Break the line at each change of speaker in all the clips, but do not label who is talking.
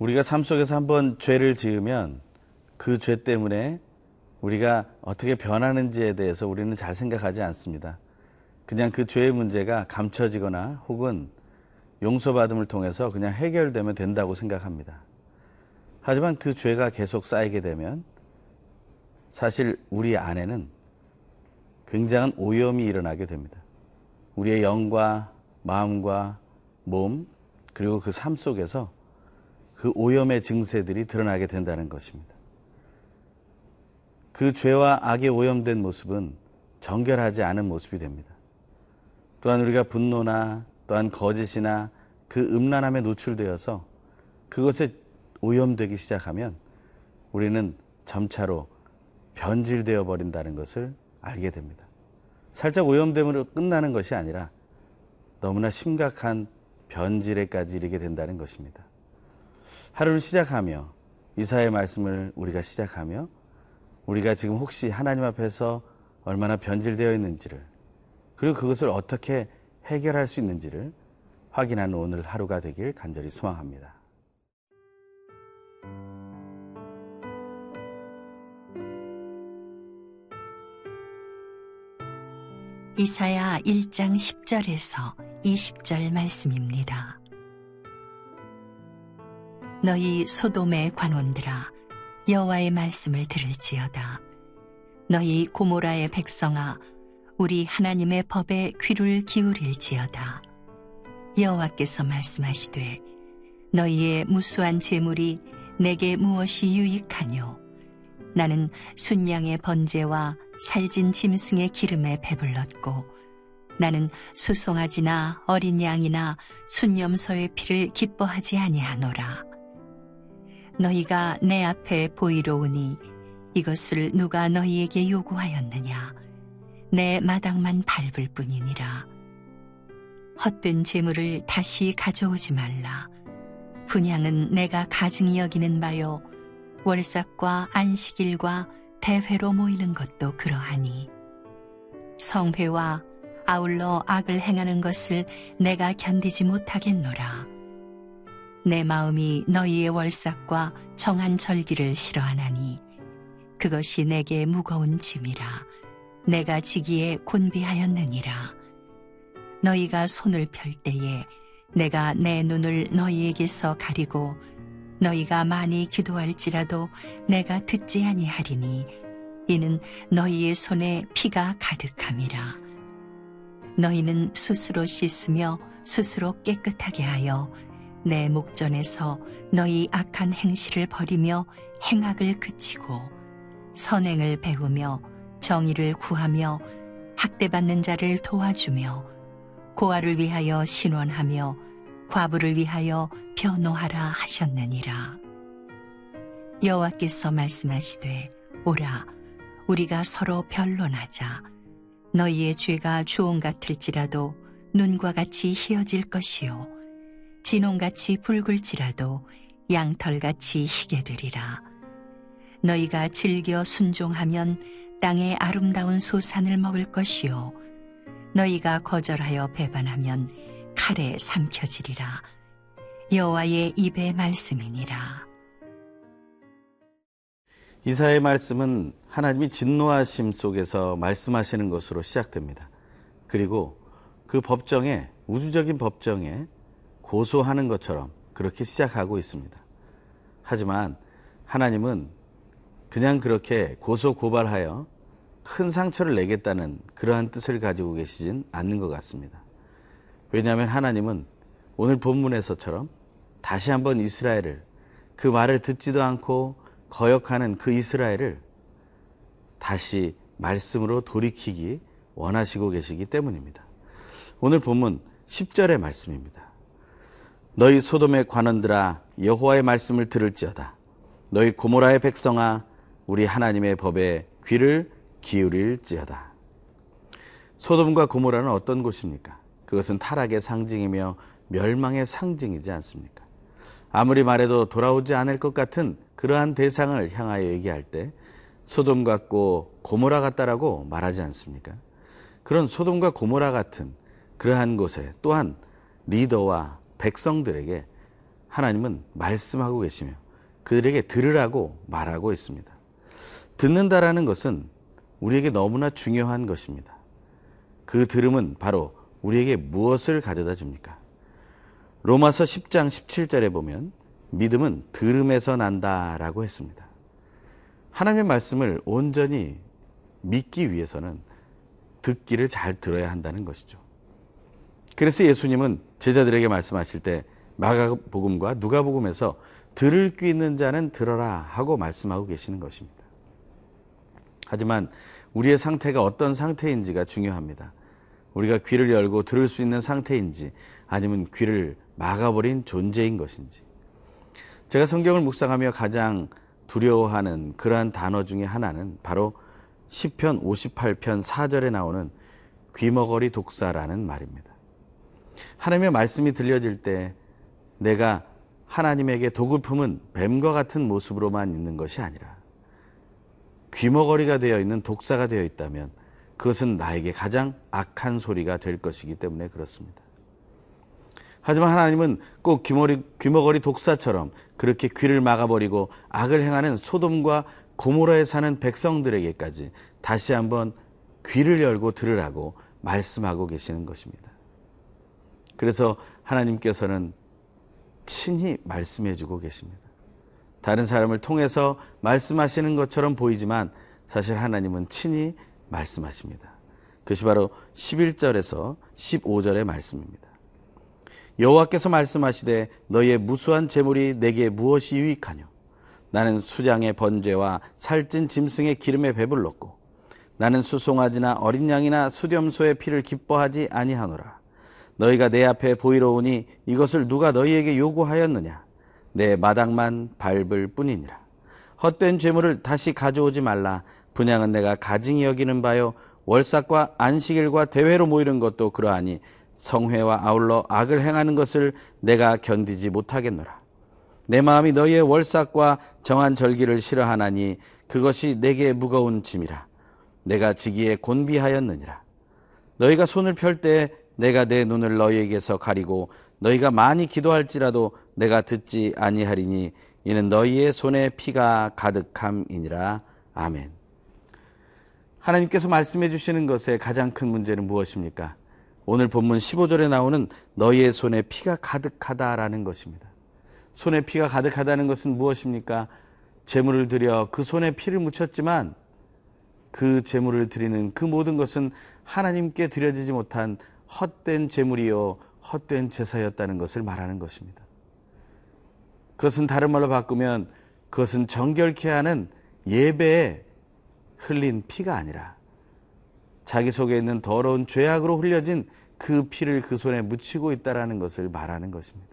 우리가 삶 속에서 한번 죄를 지으면 그 죄 때문에 우리가 어떻게 변하는지에 대해서 우리는 잘 생각하지 않습니다. 그냥 그 죄의 문제가 감춰지거나 혹은 용서받음을 통해서 그냥 해결되면 된다고 생각합니다. 하지만 그 죄가 계속 쌓이게 되면 사실 우리 안에는 굉장한 오염이 일어나게 됩니다. 우리의 영과 마음과 몸 그리고 그 삶 속에서 그 오염의 증세들이 드러나게 된다는 것입니다. 그 죄와 악에 오염된 모습은 정결하지 않은 모습이 됩니다. 또한 우리가 분노나 또한 거짓이나 그 음란함에 노출되어서 그것에 오염되기 시작하면 우리는 점차로 변질되어 버린다는 것을 알게 됩니다. 살짝 오염됨으로 끝나는 것이 아니라 너무나 심각한 변질에까지 이르게 된다는 것입니다. 하루를 시작하며 이사의 말씀을 우리가 시작하며 우리가 지금 혹시 하나님 앞에서 얼마나 변질되어 있는지를 그리고 그것을 어떻게 해결할 수 있는지를 확인하는 오늘 하루가 되길 간절히 소망합니다.
이사야 1장 10절에서 20절 말씀입니다. 너희 소돔의 관원들아 여호와의 말씀을 들을지어다. 너희 고모라의 백성아 우리 하나님의 법에 귀를 기울일지어다. 여호와께서 말씀하시되 너희의 무수한 재물이 내게 무엇이 유익하뇨? 나는 순양의 번제와 살진 짐승의 기름에 배불렀고 나는 수송아지나 어린 양이나 순념소의 피를 기뻐하지 아니하노라 너희가 내 앞에 보이러 오니 이것을 누가 너희에게 요구하였느냐? 내 마당만 밟을 뿐이니라. 헛된 재물을 다시 가져오지 말라. 분양은 내가 가증히 여기는 바요 월삭과 안식일과 대회로 모이는 것도 그러하니. 성회와 아울러 악을 행하는 것을 내가 견디지 못하겠노라. 내 마음이 너희의 월삭과 정한 절기를 싫어하나니 그것이 내게 무거운 짐이라. 내가 지기에 곤비하였느니라. 너희가 손을 펼 때에 내가 내 눈을 너희에게서 가리고 너희가 많이 기도할지라도 내가 듣지 아니하리니 이는 너희의 손에 피가 가득함이라 너희는 스스로 씻으며 스스로 깨끗하게 하여 내 목전에서 너희 악한 행실을 버리며 행악을 그치고 선행을 배우며 정의를 구하며 학대받는 자를 도와주며 고아를 위하여 신원하며 과부를 위하여 변호하라 하셨느니라. 여호와께서 말씀하시되 오라 우리가 서로 변론하자 너희의 죄가 주홍 같을지라도 눈과 같이 희어질 것이요 진홍같이 붉을지라도 양털같이 희게 되리라. 너희가 즐겨 순종하면 땅의 아름다운 소산을 먹을 것이요. 너희가 거절하여 배반하면 칼에 삼켜지리라. 여호와의 입의 말씀이니라.
이사의 말씀은 하나님이 진노하심 속에서 말씀하시는 것으로 시작됩니다. 그리고 그 법정에 우주적인 법정에 고소하는 것처럼 그렇게 시작하고 있습니다. 하지만 하나님은 그냥 그렇게 고소 고발하여 큰 상처를 내겠다는 그러한 뜻을 가지고 계시진 않는 것 같습니다. 왜냐하면 하나님은 오늘 본문에서처럼 다시 한번 이스라엘을 그 말을 듣지도 않고 거역하는 그 이스라엘을 다시 말씀으로 돌이키기 원하시고 계시기 때문입니다. 오늘 본문 10절의 말씀입니다. 너희 소돔의 관원들아 여호와의 말씀을 들을지어다. 너희 고모라의 백성아 우리 하나님의 법에 귀를 기울일지어다. 소돔과 고모라는 어떤 곳입니까? 그것은 타락의 상징이며 멸망의 상징이지 않습니까? 아무리 말해도 돌아오지 않을 것 같은 그러한 대상을 향하여 얘기할 때 소돔 같고 고모라 같다라고 말하지 않습니까? 그런 소돔과 고모라 같은 그러한 곳에 또한 리더와 백성들에게 하나님은 말씀하고 계시며 그들에게 들으라고 말하고 있습니다. 듣는다라는 것은 우리에게 너무나 중요한 것입니다. 그 들음은 바로 우리에게 무엇을 가져다 줍니까? 로마서 10장 17절에 보면 믿음은 들음에서 난다라고 했습니다. 하나님의 말씀을 온전히 믿기 위해서는 듣기를 잘 들어야 한다는 것이죠. 그래서 예수님은 제자들에게 말씀하실 때 마가복음과 누가복음에서 들을 귀 있는 자는 들어라 하고 말씀하고 계시는 것입니다. 하지만 우리의 상태가 어떤 상태인지가 중요합니다. 우리가 귀를 열고 들을 수 있는 상태인지 아니면 귀를 막아버린 존재인 것인지. 제가 성경을 묵상하며 가장 두려워하는 그러한 단어 중에 하나는 바로 시편 58편 4절에 나오는 귀머거리 독사라는 말입니다. 하나님의 말씀이 들려질 때 내가 하나님에게 도급품은 뱀과 같은 모습으로만 있는 것이 아니라 귀머거리가 되어 있는 독사가 되어 있다면 그것은 나에게 가장 악한 소리가 될 것이기 때문에 그렇습니다. 하지만 하나님은 꼭 귀머리, 귀머거리 독사처럼 그렇게 귀를 막아버리고 악을 행하는 소돔과 고모라에 사는 백성들에게까지 다시 한번 귀를 열고 들으라고 말씀하고 계시는 것입니다. 그래서 하나님께서는 친히 말씀해 주고 계십니다. 다른 사람을 통해서 말씀하시는 것처럼 보이지만 사실 하나님은 친히 말씀하십니다. 그것이 바로 11절에서 15절의 말씀입니다. 여호와께서 말씀하시되 너희의 무수한 재물이 내게 무엇이 유익하뇨 나는 수장의 번제와 살찐 짐승의 기름에 배불렀고 나는 수송아지나 어린 양이나 수렴소의 피를 기뻐하지 아니하노라 너희가 내 앞에 보이러 오니 이것을 누가 너희에게 요구하였느냐 내 마당만 밟을 뿐이니라 헛된 재물을 다시 가져오지 말라 분양은 내가 가증히 여기는 바요 월삭과 안식일과 대회로 모이는 것도 그러하니 성회와 아울러 악을 행하는 것을 내가 견디지 못하겠노라. 내 마음이 너희의 월삭과 정한 절기를 싫어하나니 그것이 내게 무거운 짐이라. 내가 지기에 곤비하였느니라. 너희가 손을 펼 때 내가 내 눈을 너희에게서 가리고 너희가 많이 기도할지라도 내가 듣지 아니하리니 이는 너희의 손에 피가 가득함이니라. 아멘. 하나님께서 말씀해 주시는 것의 가장 큰 문제는 무엇입니까? 오늘 본문 15절에 나오는 너희의 손에 피가 가득하다라는 것입니다. 손에 피가 가득하다는 것은 무엇입니까? 재물을 드려 그 손에 피를 묻혔지만 그 재물을 드리는 그 모든 것은 하나님께 드려지지 못한 헛된 재물이요 헛된 제사였다는 것을 말하는 것입니다. 그것은 다른 말로 바꾸면 그것은 정결케 하는 예배에 흘린 피가 아니라 자기 속에 있는 더러운 죄악으로 흘려진 그 피를 그 손에 묻히고 있다라는 것을 말하는 것입니다.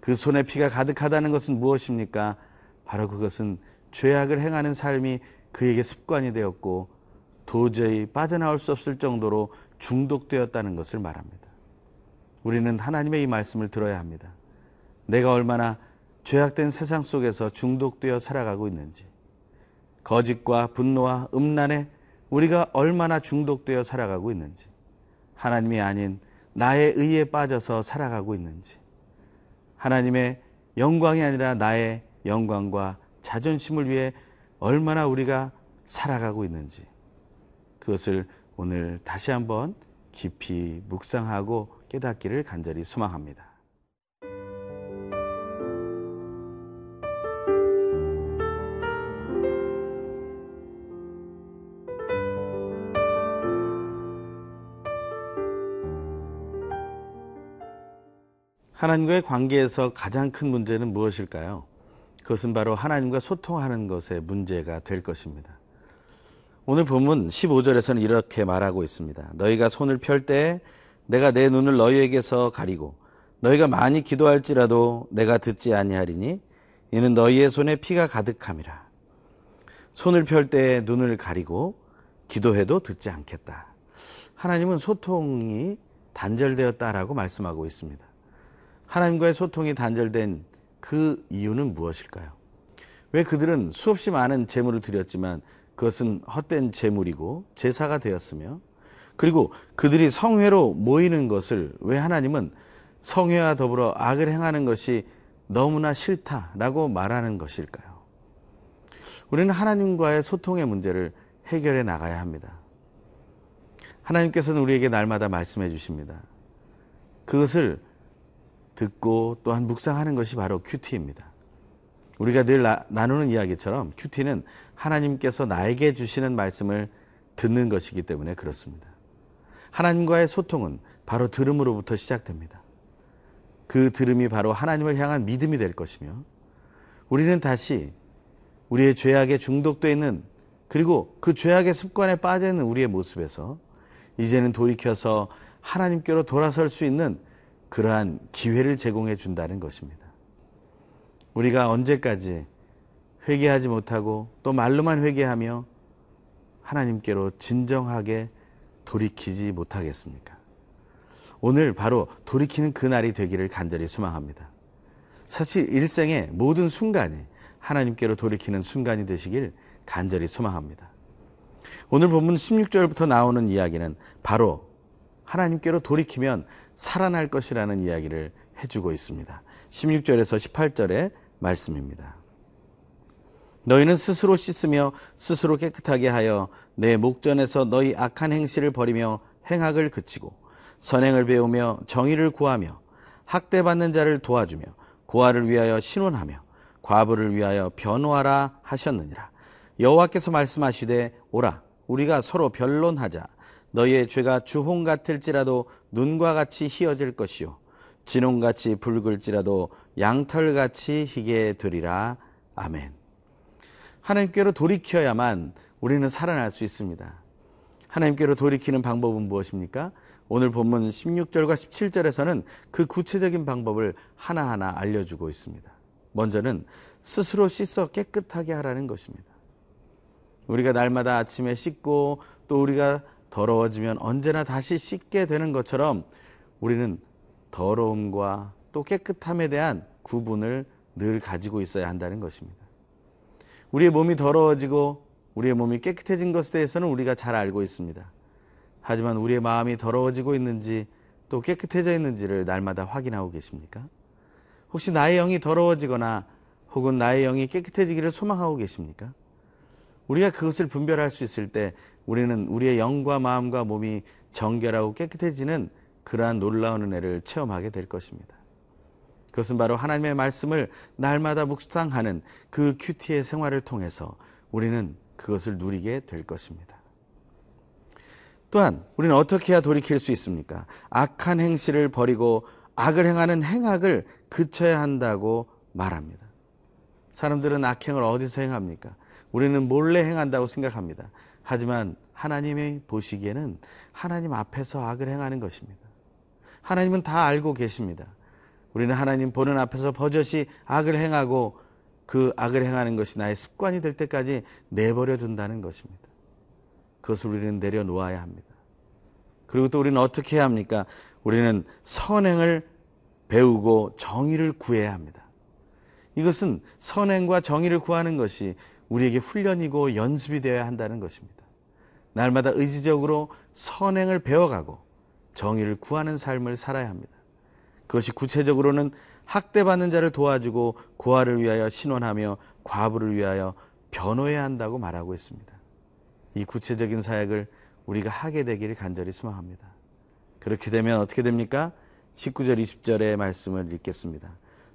그 손에 피가 가득하다는 것은 무엇입니까? 바로 그것은 죄악을 행하는 삶이 그에게 습관이 되었고 도저히 빠져나올 수 없을 정도로 중독되었다는 것을 말합니다. 우리는 하나님의 이 말씀을 들어야 합니다. 내가 얼마나 죄악된 세상 속에서 중독되어 살아가고 있는지, 거짓과 분노와 음란에 우리가 얼마나 중독되어 살아가고 있는지, 하나님이 아닌 나의 의에 빠져서 살아가고 있는지, 하나님의 영광이 아니라 나의 영광과 자존심을 위해 얼마나 우리가 살아가고 있는지, 그것을 오늘 다시 한번 깊이 묵상하고 깨닫기를 간절히 소망합니다. 하나님과의 관계에서 가장 큰 문제는 무엇일까요? 그것은 바로 하나님과 소통하는 것의 문제가 될 것입니다. 오늘 본문 15절에서는 이렇게 말하고 있습니다. 너희가 손을 펼 때 내가 내 눈을 너희에게서 가리고 너희가 많이 기도할지라도 내가 듣지 아니하리니 이는 너희의 손에 피가 가득함이라. 손을 펼 때 눈을 가리고 기도해도 듣지 않겠다. 하나님은 소통이 단절되었다라고 말씀하고 있습니다. 하나님과의 소통이 단절된 그 이유는 무엇일까요? 왜 그들은 수없이 많은 재물을 드렸지만 그것은 헛된 재물이고 제사가 되었으며 그리고 그들이 성회로 모이는 것을 왜 하나님은 성회와 더불어 악을 행하는 것이 너무나 싫다라고 말하는 것일까요? 우리는 하나님과의 소통의 문제를 해결해 나가야 합니다. 하나님께서는 우리에게 날마다 말씀해 주십니다. 그것을 듣고 또한 묵상하는 것이 바로 큐티입니다. 우리가 늘 나, 누는 이야기처럼 큐티는 하나님께서 나에게 주시는 말씀을 듣는 것이기 때문에 그렇습니다. 하나님과의 소통은 바로 들음으로부터 시작됩니다. 그 들음이 바로 하나님을 향한 믿음이 될 것이며 우리는 다시 우리의 죄악에 중독되어 있는 그리고 그 죄악의 습관에 빠져 있는 우리의 모습에서 이제는 돌이켜서 하나님께로 돌아설 수 있는 그러한 기회를 제공해 준다는 것입니다. 우리가 언제까지 회개하지 못하고 또 말로만 회개하며 하나님께로 진정하게 돌이키지 못하겠습니까? 오늘 바로 돌이키는 그날이 되기를 간절히 소망합니다. 사실 일생의 모든 순간이 하나님께로 돌이키는 순간이 되시길 간절히 소망합니다. 오늘 본문 16절부터 나오는 이야기는 바로 하나님께로 돌이키면 살아날 것이라는 이야기를 해주고 있습니다. 16절에서 18절의 말씀입니다. 너희는 스스로 씻으며 스스로 깨끗하게 하여 내 목전에서 너희 악한 행실을 버리며 행악을 그치고 선행을 배우며 정의를 구하며 학대받는 자를 도와주며 고아를 위하여 신원하며 과부를 위하여 변호하라 하셨느니라. 여호와께서 말씀하시되 오라 우리가 서로 변론하자 너희의 죄가 주홍 같을지라도 눈과 같이 희어질 것이요 진홍같이 붉을지라도 양털같이 희게 되리라. 아멘. 하나님께로 돌이켜야만 우리는 살아날 수 있습니다. 하나님께로 돌이키는 방법은 무엇입니까? 오늘 본문 16절과 17절에서는 그 구체적인 방법을 하나하나 알려주고 있습니다. 먼저는 스스로 씻어 깨끗하게 하라는 것입니다. 우리가 날마다 아침에 씻고 또 우리가 더러워지면 언제나 다시 씻게 되는 것처럼 우리는 더러움과 또 깨끗함에 대한 구분을 늘 가지고 있어야 한다는 것입니다. 우리의 몸이 더러워지고 우리의 몸이 깨끗해진 것에 대해서는 우리가 잘 알고 있습니다. 하지만 우리의 마음이 더러워지고 있는지 또 깨끗해져 있는지를 날마다 확인하고 계십니까? 혹시 나의 영이 더러워지거나 혹은 나의 영이 깨끗해지기를 소망하고 계십니까? 우리가 그것을 분별할 수 있을 때 우리는 우리의 영과 마음과 몸이 정결하고 깨끗해지는 그러한 놀라운 은혜를 체험하게 될 것입니다. 그것은 바로 하나님의 말씀을 날마다 묵상하는 그 큐티의 생활을 통해서 우리는 그것을 누리게 될 것입니다. 또한 우리는 어떻게 해야 돌이킬 수 있습니까? 악한 행실을 버리고 악을 행하는 행악을 그쳐야 한다고 말합니다. 사람들은 악행을 어디서 행합니까? 우리는 몰래 행한다고 생각합니다. 하지만 하나님이 보시기에는 하나님 앞에서 악을 행하는 것입니다. 하나님은 다 알고 계십니다. 우리는 하나님 보는 앞에서 버젓이 악을 행하고 그 악을 행하는 것이 나의 습관이 될 때까지 내버려 둔다는 것입니다. 그것을 우리는 내려놓아야 합니다. 그리고 또 우리는 어떻게 해야 합니까? 우리는 선행을 배우고 정의를 구해야 합니다. 이것은 선행과 정의를 구하는 것이 우리에게 훈련이고 연습이 되어야 한다는 것입니다. 날마다 의지적으로 선행을 배워가고 정의를 구하는 삶을 살아야 합니다. 그것이 구체적으로는 학대받는 자를 도와주고 고아를 위하여 신원하며 과부를 위하여 변호해야 한다고 말하고 있습니다. 이 구체적인 사역을 우리가 하게 되기를 간절히 소망합니다. 그렇게 되면 어떻게 됩니까? 19절 20절의 말씀을 읽겠습니다.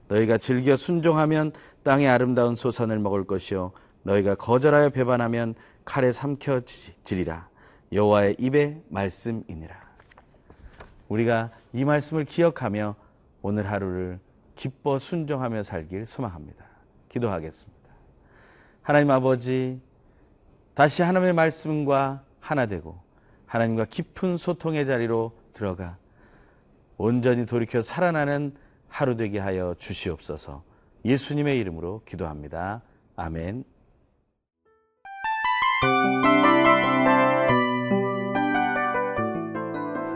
너희가 즐겨 순종하면 땅의 아름다운 소산을 먹을 것이요 너희가 거절하여 배반하면 칼에 삼켜지리라 여호와의 입의 말씀이니라. 우리가 이 말씀을 기억하며 오늘 하루를 기뻐 순종하며 살길 소망합니다. 기도하겠습니다. 하나님 아버지, 다시 하나님의 말씀과 하나 되고 하나님과 깊은 소통의 자리로 들어가 온전히 돌이켜 살아나는 하루 되게 하여 주시옵소서 예수님의 이름으로 기도합니다. 아멘.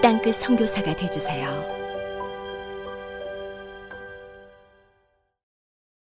땅끝 선교사가 되주세요.